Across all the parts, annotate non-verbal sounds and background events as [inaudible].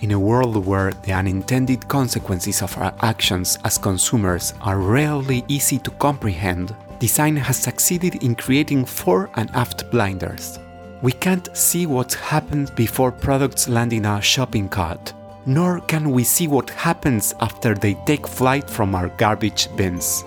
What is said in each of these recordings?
In a world where the unintended consequences of our actions as consumers are rarely easy to comprehend, design has succeeded in creating fore and aft blinders. We can't see what happened before products land in our shopping cart, nor can we see what happens after they take flight from our garbage bins.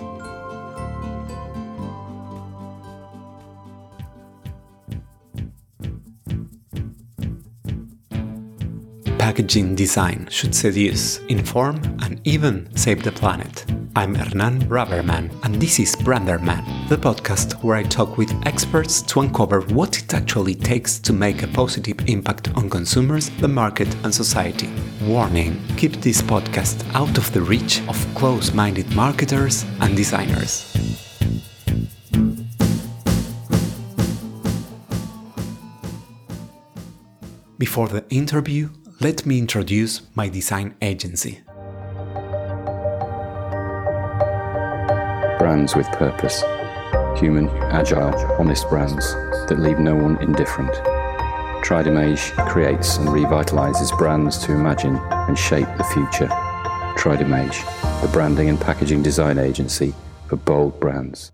Packaging design should seduce, inform, and even save the planet. I'm Hernan Braverman, and this is Branderman, the podcast where I talk with experts to uncover what it actually takes to make a positive impact on consumers, the market, and society. Warning keep this podcast out of the reach of close minded marketers and designers. Before the interview, let me introduce my design agency. Brands with purpose. Human, agile, honest brands that leave no one indifferent. Tridimage creates and revitalizes brands to imagine and shape the future. Tridimage, the branding and packaging design agency for bold brands.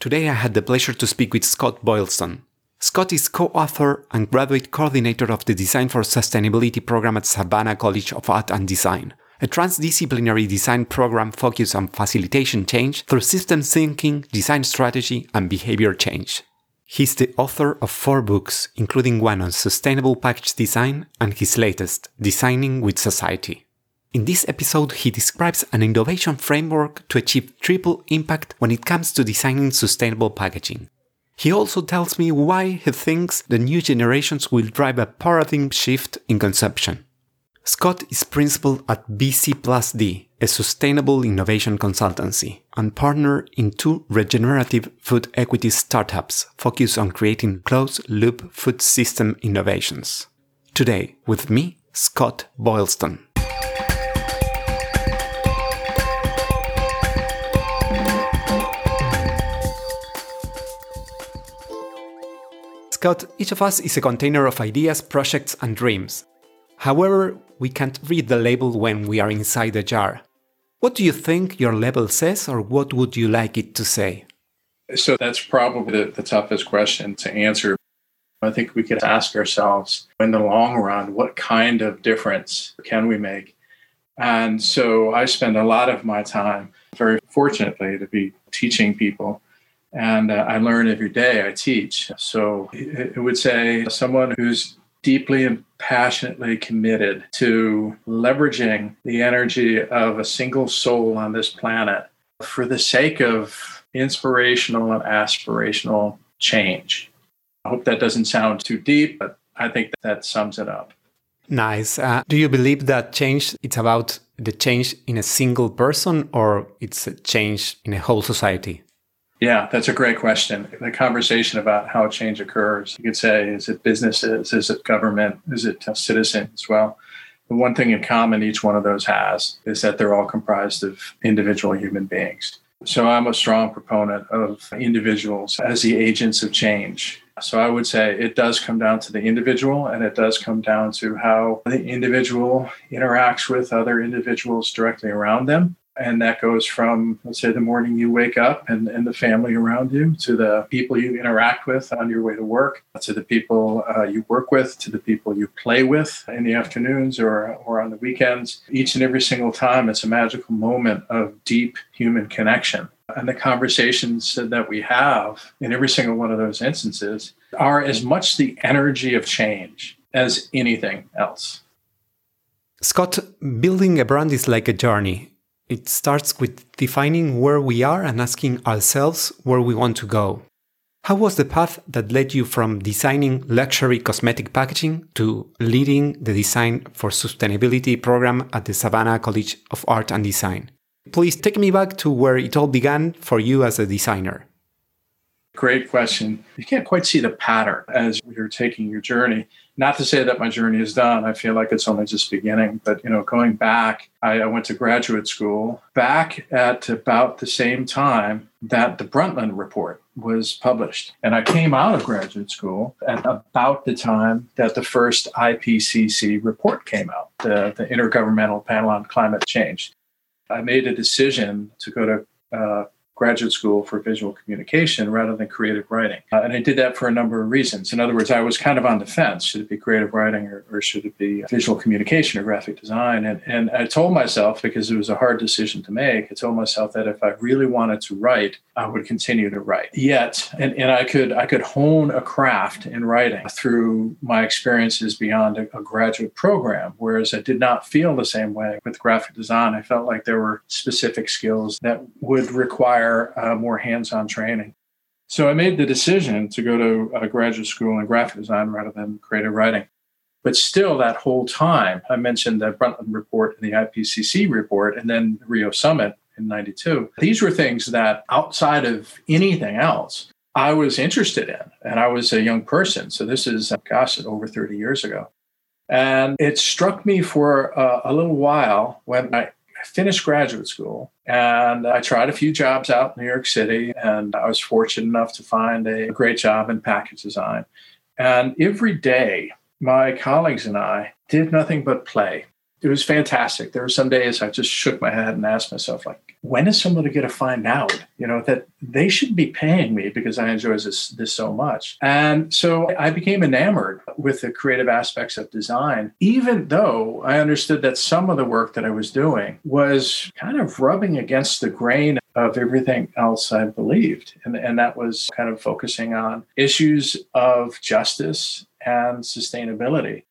Today I had the pleasure to speak with Scott Boylston, Scott is co author and graduate coordinator of the Design for Sustainability program at Savannah College of Art and Design, a transdisciplinary design program focused on facilitation change through systems thinking, design strategy, and behavior change. He's the author of four books, including one on sustainable package design and his latest, Designing with Society. In this episode, he describes an innovation framework to achieve triple impact when it comes to designing sustainable packaging. He also tells me why he thinks the new generations will drive a paradigm shift in consumption. Scott is principal at BC Plus D, a sustainable innovation consultancy, and partner in two regenerative food equity startups focused on creating closed loop food system innovations. Today, with me, Scott Boylston. Each of us is a container of ideas, projects, and dreams. However, we can't read the label when we are inside the jar. What do you think your label says, or what would you like it to say? So that's probably the, the toughest question to answer. I think we could ask ourselves in the long run, what kind of difference can we make? And so I spend a lot of my time, very fortunately, to be teaching people and uh, I learn every day I teach. So it would say someone who's deeply and passionately committed to leveraging the energy of a single soul on this planet for the sake of inspirational and aspirational change. I hope that doesn't sound too deep, but I think that, that sums it up. Nice. Uh, do you believe that change it's about the change in a single person or it's a change in a whole society? Yeah, that's a great question. The conversation about how change occurs, you could say, is it businesses? Is it government? Is it citizens well? The one thing in common each one of those has is that they're all comprised of individual human beings. So I'm a strong proponent of individuals as the agents of change. So I would say it does come down to the individual and it does come down to how the individual interacts with other individuals directly around them and that goes from, let's say, the morning you wake up and, and the family around you to the people you interact with on your way to work, to the people uh, you work with, to the people you play with in the afternoons or, or on the weekends. Each and every single time, it's a magical moment of deep human connection. And the conversations that we have in every single one of those instances are as much the energy of change as anything else. Scott, building a brand is like a journey it starts with defining where we are and asking ourselves where we want to go. How was the path that led you from designing luxury cosmetic packaging to leading the Design for Sustainability program at the Savannah College of Art and Design? Please take me back to where it all began for you as a designer. Great question. You can't quite see the pattern as you're taking your journey. Not to say that my journey is done. I feel like it's only just beginning. But you know, going back, I, I went to graduate school back at about the same time that the Brundtland report was published. And I came out of graduate school at about the time that the first IPCC report came out, the, the Intergovernmental Panel on Climate Change. I made a decision to go to uh, graduate school for visual communication rather than creative writing. Uh, and I did that for a number of reasons. In other words, I was kind of on the fence. Should it be creative writing or, or should it be visual communication or graphic design? And, and I told myself, because it was a hard decision to make, I told myself that if I really wanted to write, I would continue to write. Yet, and, and I could I could hone a craft in writing through my experiences beyond a, a graduate program, whereas I did not feel the same way with graphic design. I felt like there were specific skills that would require require uh, more hands-on training. So I made the decision to go to a graduate school in graphic design rather than creative writing. But still, that whole time, I mentioned the Brundtland report and the IPCC report, and then the Rio Summit in 92. These were things that outside of anything else, I was interested in. And I was a young person. So this is, gosh, over 30 years ago. And it struck me for a little while when I finished graduate school and I tried a few jobs out in New York City, and I was fortunate enough to find a great job in package design. And every day, my colleagues and I did nothing but play. It was fantastic. There were some days I just shook my head and asked myself, like, when is somebody going to find out, you know, that they should be paying me because I enjoy this, this so much? And so I became enamored with the creative aspects of design, even though I understood that some of the work that I was doing was kind of rubbing against the grain of everything else I believed. And, and that was kind of focusing on issues of justice and sustainability.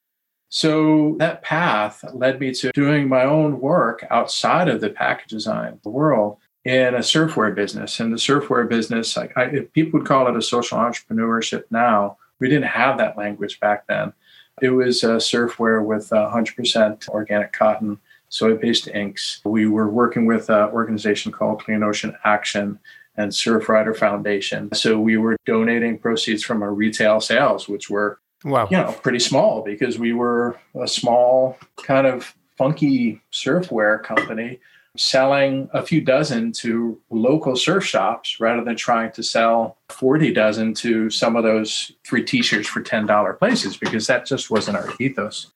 So that path led me to doing my own work outside of the package design world in a surfwear business. And the surfwear business, I, I, people would call it a social entrepreneurship now. We didn't have that language back then. It was a surfwear with 100% organic cotton, soy-based inks. We were working with an organization called Clean Ocean Action and Surfrider Foundation. So we were donating proceeds from our retail sales, which were Wow. You know, pretty small because we were a small kind of funky surfwear company selling a few dozen to local surf shops rather than trying to sell 40 dozen to some of those three t-shirts for $10 places because that just wasn't our ethos.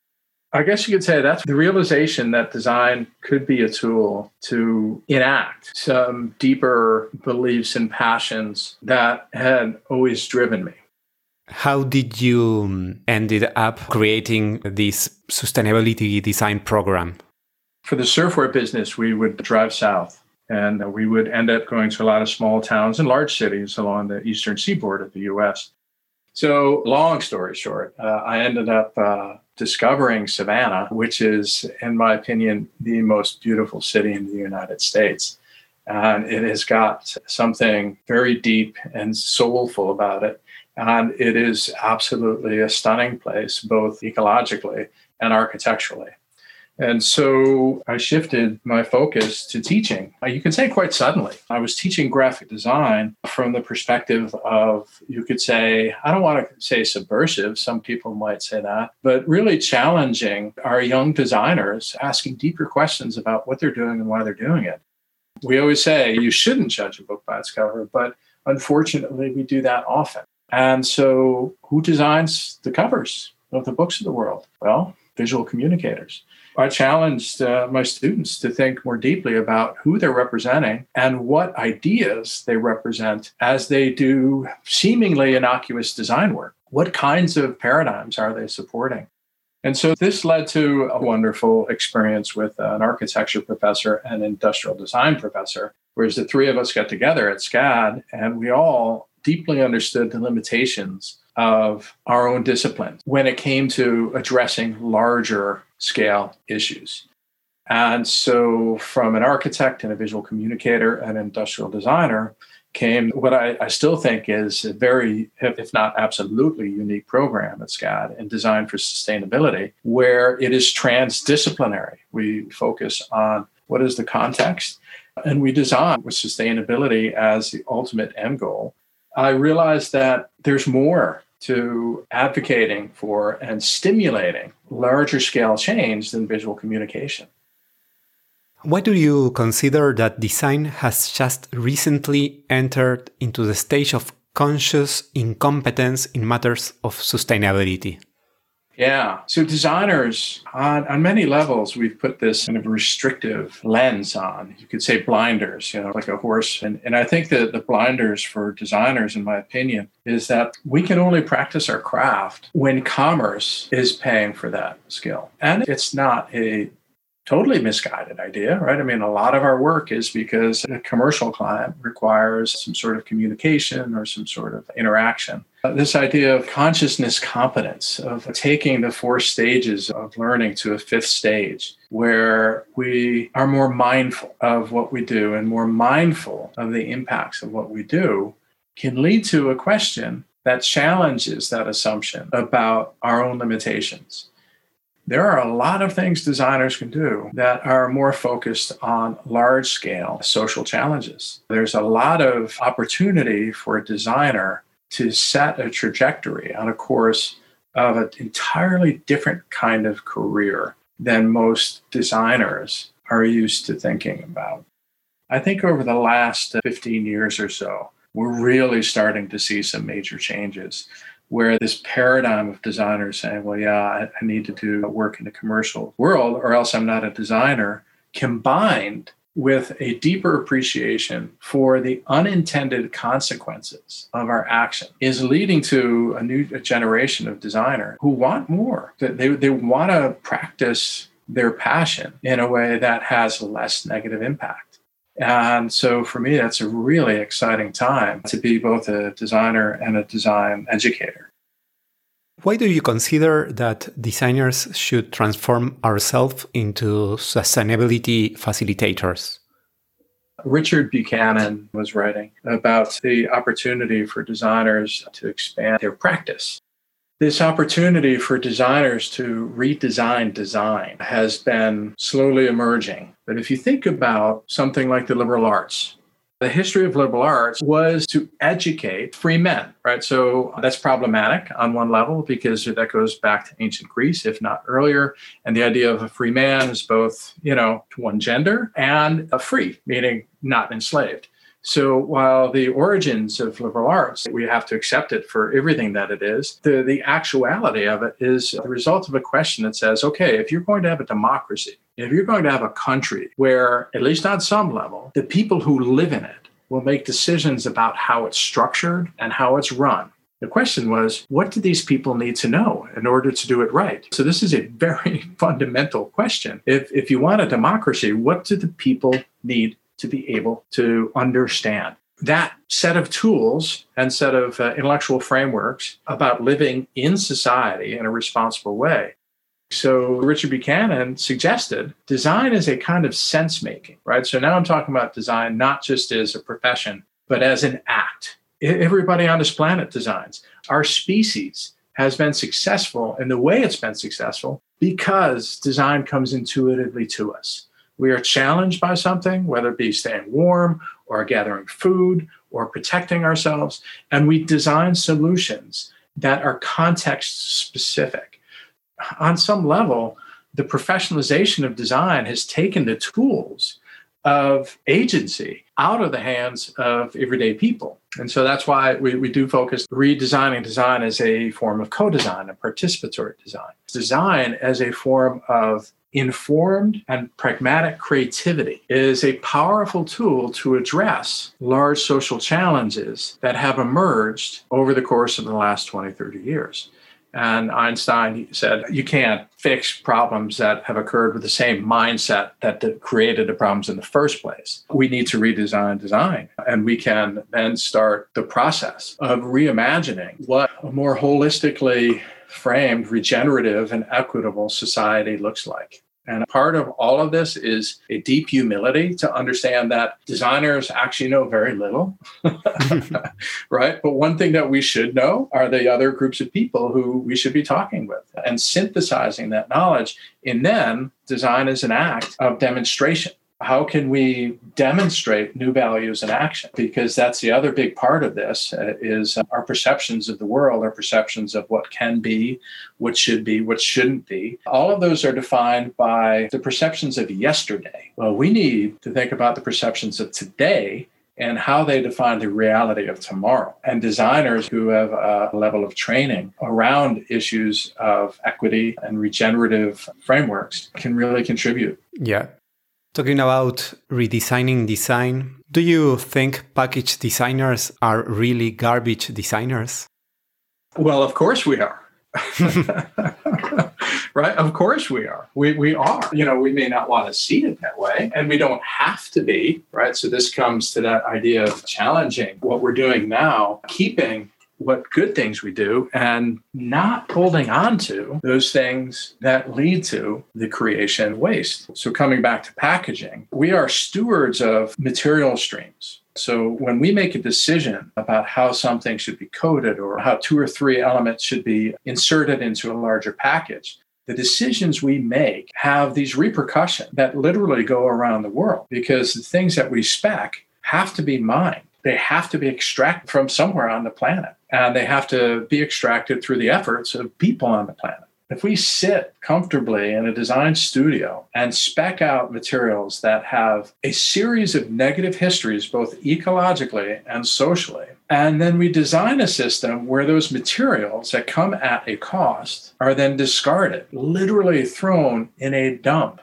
I guess you could say that's the realization that design could be a tool to enact some deeper beliefs and passions that had always driven me. How did you um, ended up creating this sustainability design program? For the surfwear business, we would drive south and we would end up going to a lot of small towns and large cities along the eastern seaboard of the US. So, long story short, uh, I ended up uh, discovering Savannah, which is, in my opinion, the most beautiful city in the United States. And it has got something very deep and soulful about it and it is absolutely a stunning place, both ecologically and architecturally. And so I shifted my focus to teaching. Uh, you can say quite suddenly. I was teaching graphic design from the perspective of, you could say, I don't want to say subversive, some people might say that, but really challenging our young designers, asking deeper questions about what they're doing and why they're doing it. We always say you shouldn't judge a book by its cover, but unfortunately, we do that often. And so, who designs the covers of the books of the world? Well, visual communicators. I challenged uh, my students to think more deeply about who they're representing and what ideas they represent as they do seemingly innocuous design work. What kinds of paradigms are they supporting? And so this led to a wonderful experience with an architecture professor and industrial design professor, whereas the three of us got together at SCAD and we all deeply understood the limitations of our own discipline when it came to addressing larger scale issues. And so, from an architect and a visual communicator and industrial designer, came what I, I, still think is a very, if not absolutely unique program at SCAD and designed for sustainability, where it is transdisciplinary. We focus on what is the context, and we design with sustainability as the ultimate end goal. I realized that there's more to advocating for and stimulating larger scale change than visual communication. Why do you consider that design has just recently entered into the stage of conscious incompetence in matters of sustainability? Yeah. So designers on, on many levels, we've put this kind of restrictive lens on. You could say blinders, you know, like a horse. And, and I think that the blinders for designers, in my opinion, is that we can only practice our craft when commerce is paying for that skill. And it's not a totally misguided idea, right? I mean, a lot of our work is because a commercial client requires some sort of communication or some sort of interaction. Uh, this idea of consciousness competence, of taking the four stages of learning to a fifth stage, where we are more mindful of what we do and more mindful of the impacts of what we do, can lead to a question that challenges that assumption about our own limitations there are a lot of things designers can do that are more focused on large scale social challenges. There's a lot of opportunity for a designer to set a trajectory on a course of an entirely different kind of career than most designers are used to thinking about. I think over the last 15 years or so, we're really starting to see some major changes where this paradigm of designers saying, well, yeah, I, need to do work in the commercial world or else I'm not a designer, combined with a deeper appreciation for the unintended consequences of our action is leading to a new generation of designer who want more. They, they want to practice their passion in a way that has less negative impact. And so for me, that's a really exciting time to be both a designer and a design educator. Why do you consider that designers should transform ourselves into sustainability facilitators? Richard Buchanan was writing about the opportunity for designers to expand their practice this opportunity for designers to redesign design has been slowly emerging. But if you think about something like the liberal arts, the history of liberal arts was to educate free men, right? So that's problematic on one level because that goes back to ancient Greece, if not earlier. And the idea of a free man is both, you know, one gender and a free, meaning not enslaved. So while the origins of liberal arts, we have to accept it for everything that it is, the, the actuality of it is the result of a question that says, okay, if you're going to have a democracy, if you're going to have a country where, at least on some level, the people who live in it will make decisions about how it's structured and how it's run. The question was, what do these people need to know in order to do it right? So, this is a very [laughs] fundamental question. If, if you want a democracy, what do the people need to be able to understand. That set of tools and set of uh, intellectual frameworks about living in society in a responsible way. So Richard Buchanan suggested design is a kind of sense making, right? So now I'm talking about design not just as a profession, but as an act. Everybody on this planet designs. Our species has been successful in the way it's been successful because design comes intuitively to us we are challenged by something, whether it be staying warm or gathering food or protecting ourselves, and we design solutions that are context specific. On some level, the professionalization of design has taken the tools of agency out of the hands of everyday people. And so that's why we, we do focus redesigning design as a form of co-design and participatory design. Design as a form of informed and pragmatic creativity is a powerful tool to address large social challenges that have emerged over the course of the last 20, 30 years. And Einstein said, you can't fix problems that have occurred with the same mindset that created the problems in the first place. We need to redesign design. And we can then start the process of reimagining what a more holistically framed, regenerative, and equitable society looks like. And part of all of this is a deep humility to understand that designers actually know very little, [laughs] [laughs] right? But one thing that we should know are the other groups of people who we should be talking with and synthesizing that knowledge. And then design is an act of demonstration. How can we demonstrate new values in action because that's the other big part of this uh, is our perceptions of the world our perceptions of what can be what should be what shouldn't be all of those are defined by the perceptions of yesterday well we need to think about the perceptions of today and how they define the reality of tomorrow. And designers who have a level of training around issues of equity and regenerative frameworks can really contribute. Yeah. Talking about redesigning design, do you think package designers are really garbage designers? Well, of course we are. [laughs] right? Of course we are. We, we are. You know, we may not want to see it that way, and we don't have to be, right? So this comes to that idea of challenging what we're doing now, keeping what good things we do and not holding on to those things that lead to the creation waste. So, coming back to packaging, we are stewards of material streams. So, when we make a decision about how something should be coded or how two or three elements should be inserted into a larger package, the decisions we make have these repercussions that literally go around the world because the things that we spec have to be mined they have to be extracted from somewhere on the planet. And they have to be extracted through the efforts of people on the planet. If we sit comfortably in a design studio and spec out materials that have a series of negative histories, both ecologically and socially, and then we design a system where those materials that come at a cost are then discarded, literally thrown in a dump,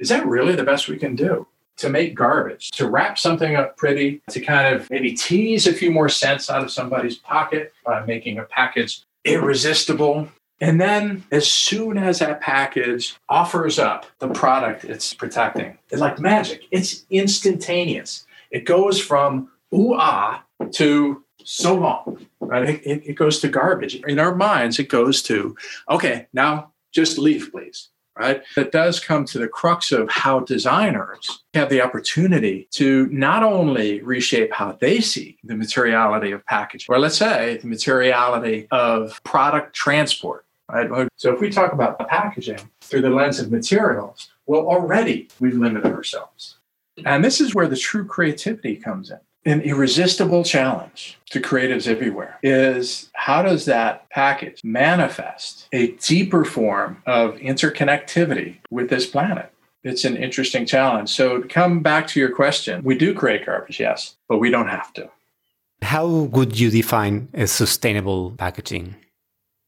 is that really the best we can do? To make garbage, to wrap something up pretty, to kind of maybe tease a few more cents out of somebody's pocket by making a package irresistible. And then, as soon as that package offers up the product it's protecting, it's like magic. It's instantaneous. It goes from ooh ah to so long, right? It, it goes to garbage. In our minds, it goes to, okay, now just leave, please right? It does come to the crux of how designers have the opportunity to not only reshape how they see the materiality of packaging, or let's say the materiality of product transport, right? So if we talk about packaging through the lens of materials, well, already we've limited ourselves. And this is where the true creativity comes in an irresistible challenge to creatives everywhere is how does that package manifest a deeper form of interconnectivity with this planet? It's an interesting challenge. So, to come back to your question, we do create garbage, yes, but we don't have to. How would you define a sustainable packaging?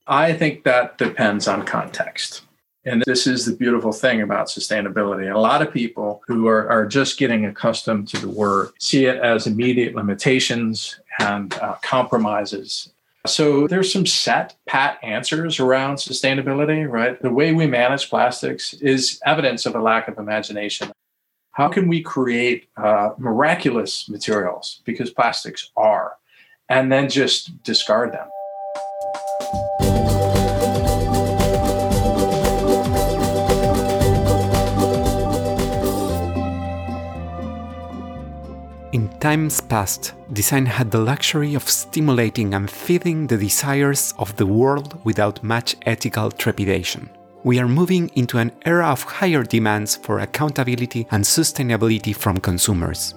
I think that depends on context. And this is the beautiful thing about sustainability. A lot of people who are, are just getting accustomed to the word see it as immediate limitations and uh, compromises. So there's some set pat answers around sustainability, right? The way we manage plastics is evidence of a lack of imagination. How can we create uh, miraculous materials because plastics are, and then just discard them? In times past, design had the luxury of stimulating and feeding the desires of the world without much ethical trepidation. We are moving into an era of higher demands for accountability and sustainability from consumers.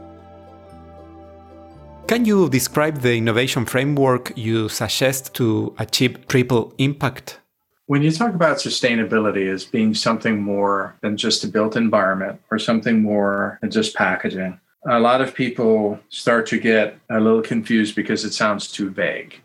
Can you describe the innovation framework you suggest to achieve triple impact? When you talk about sustainability as being something more than just a built environment or something more than just packaging, a lot of people start to get a little confused because it sounds too vague.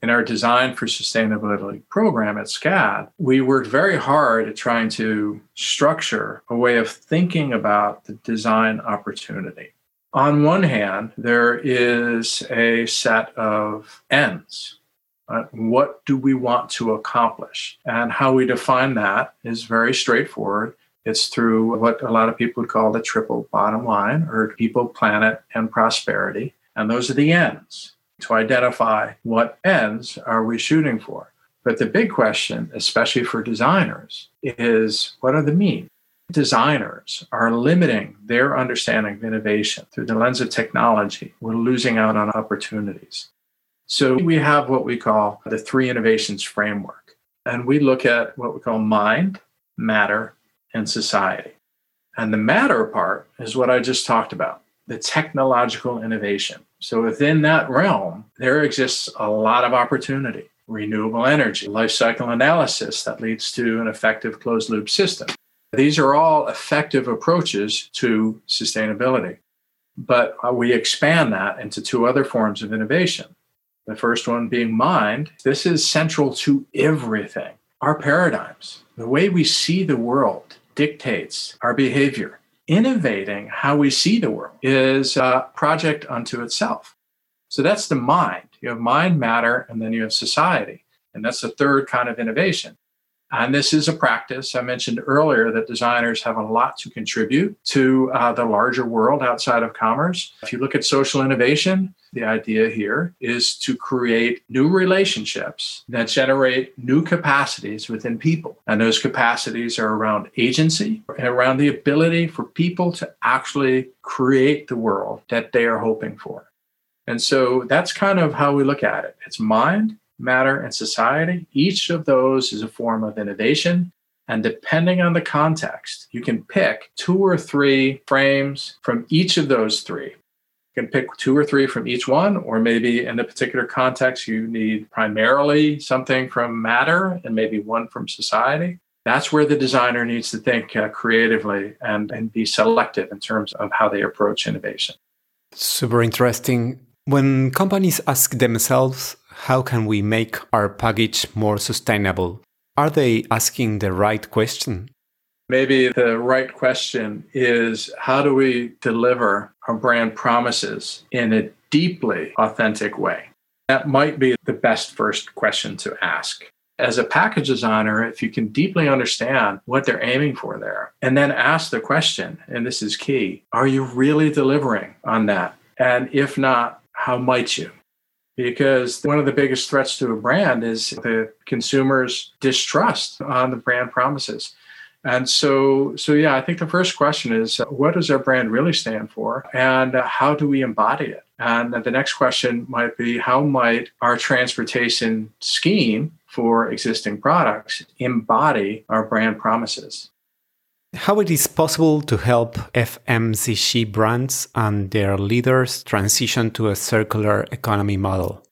In our design for sustainability program at SCAD, we worked very hard at trying to structure a way of thinking about the design opportunity. On one hand, there is a set of ends. Uh, what do we want to accomplish? And how we define that is very straightforward. It's through what a lot of people would call the triple bottom line or people, planet, and prosperity. And those are the ends to identify what ends are we shooting for. But the big question, especially for designers, is what are the means? Designers are limiting their understanding of innovation through the lens of technology. We're losing out on opportunities. So we have what we call the three innovations framework. And we look at what we call mind, matter, and society. And the matter part is what I just talked about the technological innovation. So within that realm, there exists a lot of opportunity. Renewable energy, life cycle analysis that leads to an effective closed loop system. These are all effective approaches to sustainability. But uh, we expand that into two other forms of innovation. The first one being mind. This is central to everything. Our paradigms, the way we see the world dictates our behavior. Innovating how we see the world is a project unto itself. So that's the mind. You have mind, matter, and then you have society. And that's the third kind of innovation. And this is a practice. I mentioned earlier that designers have a lot to contribute to uh, the larger world outside of commerce. If you look at social innovation, the idea here is to create new relationships that generate new capacities within people. And those capacities are around agency and around the ability for people to actually create the world that they are hoping for. And so that's kind of how we look at it. It's mind, matter, and society. Each of those is a form of innovation. And depending on the context, you can pick two or three frames from each of those three. Can pick two or three from each one, or maybe in a particular context, you need primarily something from matter and maybe one from society. That's where the designer needs to think uh, creatively and, and be selective in terms of how they approach innovation. Super interesting. When companies ask themselves, how can we make our package more sustainable? Are they asking the right question? Maybe the right question is how do we deliver our brand promises in a deeply authentic way? That might be the best first question to ask. As a package designer, if you can deeply understand what they're aiming for there, and then ask the question, and this is key are you really delivering on that? And if not, how might you? because one of the biggest threats to a brand is the consumer's distrust on the brand promises. And so, so yeah, I think the first question is uh, what does our brand really stand for and uh, how do we embody it? And the next question might be how might our transportation scheme for existing products embody our brand promises? How it is possible to help FMCG brands and their leaders transition to a circular economy model?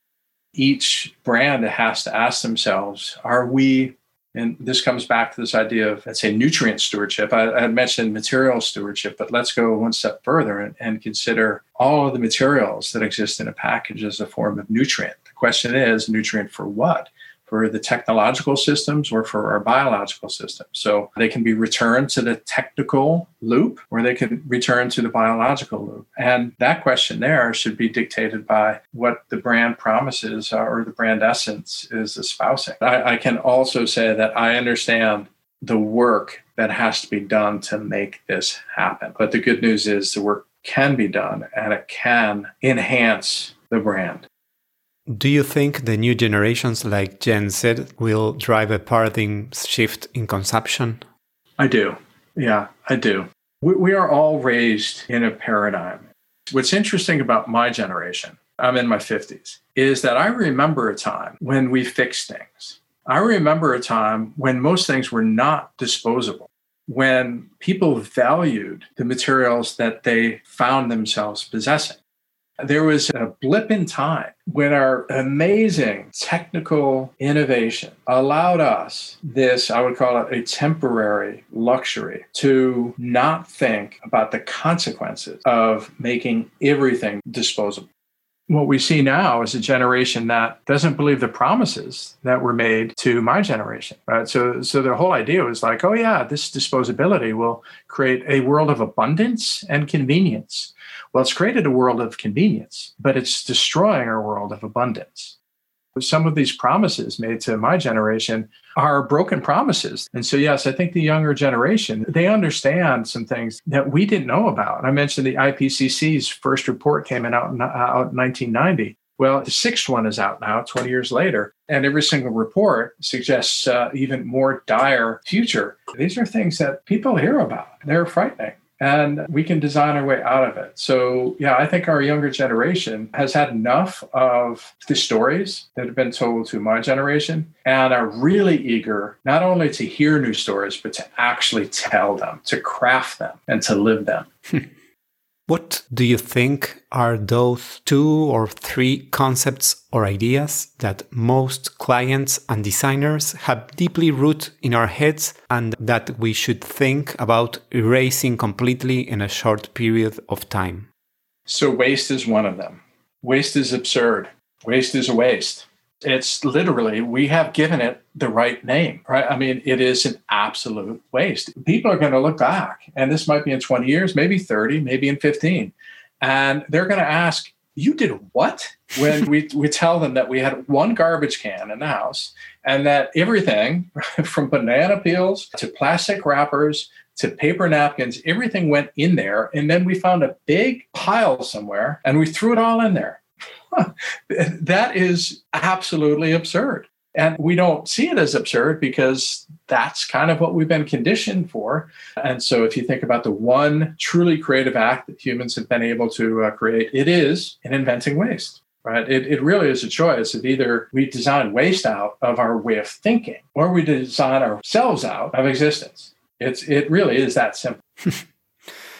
Each brand has to ask themselves, are we, and this comes back to this idea of, let's say, nutrient stewardship. I, I had mentioned material stewardship, but let's go one step further and, and consider all of the materials that exist in a package as a form of nutrient. The question is, nutrient for what? For the technological systems or for our biological systems. So they can be returned to the technical loop or they can return to the biological loop. And that question there should be dictated by what the brand promises uh, or the brand essence is espousing. I, I can also say that I understand the work that has to be done to make this happen. But the good news is the work can be done and it can enhance the brand. Do you think the new generations like Gen Z will drive a paradigm shift in consumption? I do. Yeah, I do. We, we are all raised in a paradigm. What's interesting about my generation, I'm in my 50s, is that I remember a time when we fixed things. I remember a time when most things were not disposable, when people valued the materials that they found themselves possessing. There was a blip in time when our amazing technical innovation allowed us this, I would call it a temporary luxury to not think about the consequences of making everything disposable. What we see now is a generation that doesn't believe the promises that were made to my generation. Right. So so the whole idea was like, oh yeah, this disposability will create a world of abundance and convenience well, it's created a world of convenience, but it's destroying our world of abundance. Some of these promises made to my generation are broken promises. And so, yes, I think the younger generation, they understand some things that we didn't know about. I mentioned the IPCC's first report came out in, out in 1990. Well, the sixth one is out now, 20 years later, and every single report suggests uh, even more dire future. These are things that people hear about. They're frightening. And we can design our way out of it. So, yeah, I think our younger generation has had enough of the stories that have been told to my generation and are really eager not only to hear new stories, but to actually tell them, to craft them, and to live them. [laughs] What do you think are those two or three concepts or ideas that most clients and designers have deeply rooted in our heads and that we should think about erasing completely in a short period of time? So, waste is one of them. Waste is absurd. Waste is a waste. It's literally, we have given it the right name, right? I mean, it is an absolute waste. People are going to look back, and this might be in 20 years, maybe 30, maybe in 15, and they're going to ask, You did what? When we, [laughs] we tell them that we had one garbage can in the house and that everything [laughs] from banana peels to plastic wrappers to paper napkins, everything went in there. And then we found a big pile somewhere and we threw it all in there. That is absolutely absurd. And we don't see it as absurd because that's kind of what we've been conditioned for. And so, if you think about the one truly creative act that humans have been able to uh, create, it is in inventing waste. Right? It, it really is a choice of either we design waste out of our way of thinking or we design ourselves out of existence. It's, it really is that simple. [laughs]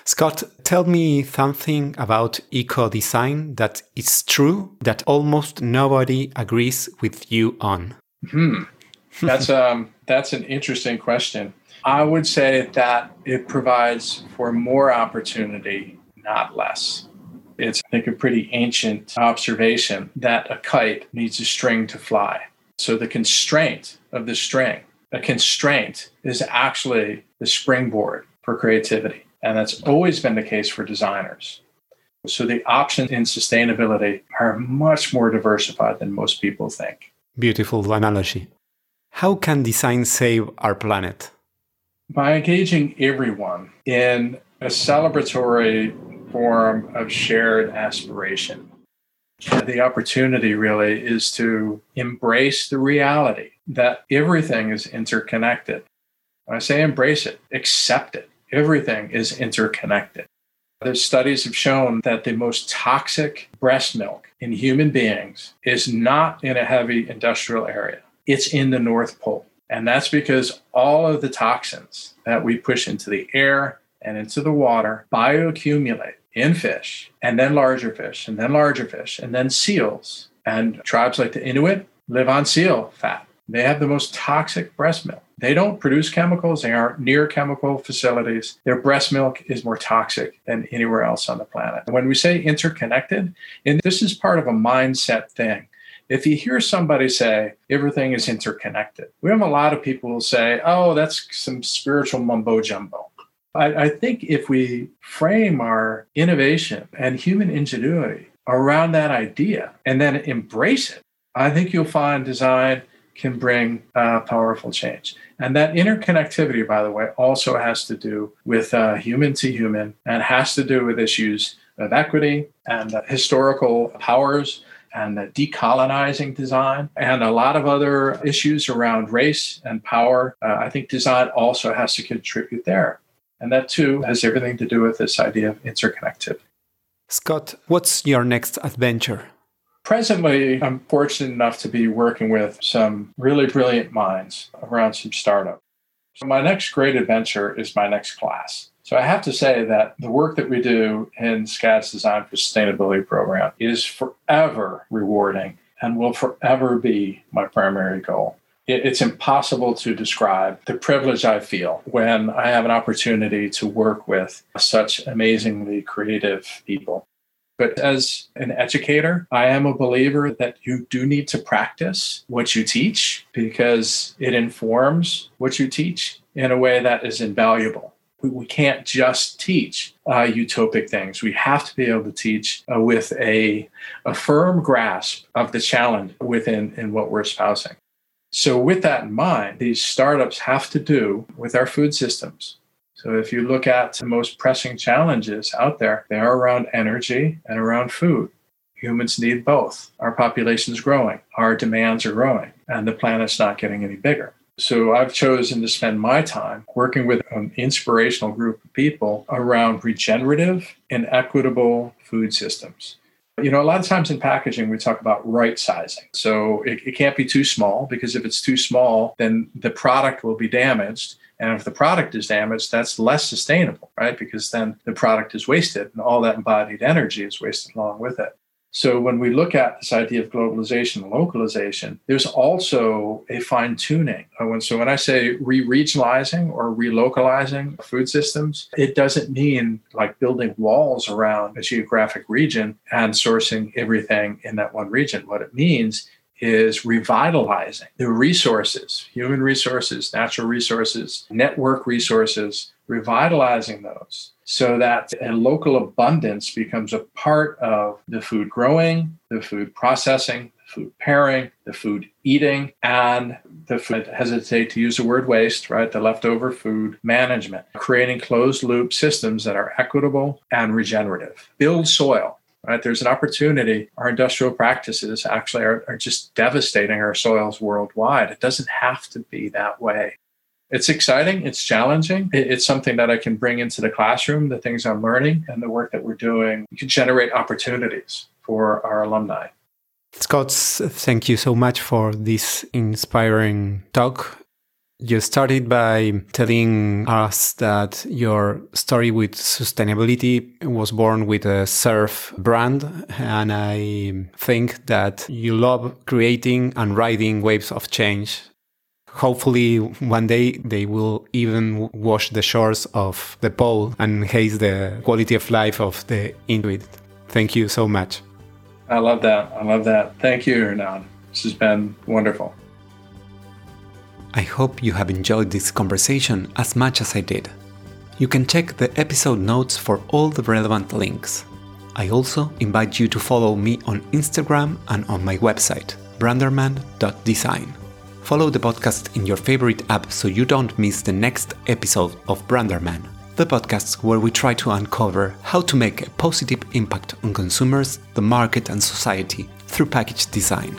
Scott, tell me something about eco design that is true that almost nobody agrees with you on. Hmm. That's um that's an interesting question. I would say that it provides for more opportunity, not less. It's I think a pretty ancient observation that a kite needs a string to fly. So the constraint of the string, a constraint is actually the springboard for creativity. And that's always been the case for designers. So the options in sustainability are much more diversified than most people think. Beautiful analogy. How can design save our planet? By engaging everyone in a celebratory form of shared aspiration. The opportunity really is to embrace the reality that everything is interconnected. When I say embrace it, accept it everything is interconnected. The studies have shown that the most toxic breast milk in human beings is not in a heavy industrial area, it's in the North Pole. And that's because all of the toxins that we push into the air and into the water bioaccumulate in fish, and then larger fish, and then larger fish, and then seals. And tribes like the Inuit live on seal fat. They have the most toxic breast milk. They don't produce chemicals, they aren't near chemical facilities. Their breast milk is more toxic than anywhere else on the planet. When we say interconnected, and this is part of a mindset thing. If you hear somebody say everything is interconnected, we have a lot of people who say, oh, that's some spiritual mumbo jumbo. I, I think if we frame our innovation and human ingenuity around that idea and then embrace it, I think you'll find design can bring uh, powerful change. And that interconnectivity, by the way, also has to do with uh, human to human and has to do with issues of equity and uh, historical powers and decolonizing design and a lot of other issues around race and power. Uh, I think design also has to contribute there. And that too has everything to do with this idea of interconnectivity. Scott, what's your next adventure? Presently, I'm fortunate enough to be working with some really brilliant minds around some startup. So my next great adventure is my next class. So I have to say that the work that we do in SCAD's Design for Sustainability program is forever rewarding and will forever be my primary goal. It's impossible to describe the privilege I feel when I have an opportunity to work with such amazingly creative people. But as an educator, I am a believer that you do need to practice what you teach because it informs what you teach in a way that is invaluable. We, can't just teach uh, utopic things. We have to be able to teach uh, with a, a firm grasp of the challenge within in what we're espousing. So, with that in mind, these startups have to do with our food systems so if you look at the most pressing challenges out there, they are around energy and around food. Humans need both. Our population is growing, our demands are growing, and the planet's not getting any bigger. So I've chosen to spend my time working with an inspirational group of people around regenerative and equitable food systems. You know, a lot of times in packaging, we talk about right sizing. So it, it can't be too small because if it's too small, then the product will be damaged. And if the product is damaged, that's less sustainable, right? Because then the product is wasted and all that embodied energy is wasted along with it. So when we look at this idea of globalization and localization, there's also a fine tuning. Uh, so when I say re-regionalizing or relocalizing food systems, it doesn't mean like building walls around a geographic region and sourcing everything in that one region. What it means is revitalizing the resources, human resources, natural resources, network resources, revitalizing those so that a local abundance becomes a part of the food growing, the food processing, the food pairing, the food eating, and the food, hesitate to use the word waste, right? The leftover food management, creating closed loop systems that are equitable and regenerative. Build soil. Right, there's an opportunity. Our industrial practices actually are, are just devastating our soils worldwide. It doesn't have to be that way. It's exciting. It's challenging. It's something that i can bring into the classroom the things i'm learning and the work that we're doing can generate opportunities for our alumni. Scott thank you so much for this inspiring talk you started by telling us that your story with sustainability was born with a surf brand. And I think that you love creating and riding waves of change hopefully one day they will even wash the shores of the pole and enhance the quality of life of the Inuit. Thank you so much. I love that. I love that. Thank you, Hernan. This has been wonderful. I hope you have enjoyed this conversation as much as I did. You can check the episode notes for all the relevant links. I also invite you to follow me on Instagram and on my website, branderman.design. Follow the podcast in your favorite app so you don't miss the next episode of Branderman, the podcast where we try to uncover how to make a positive impact on consumers, the market, and society through package design.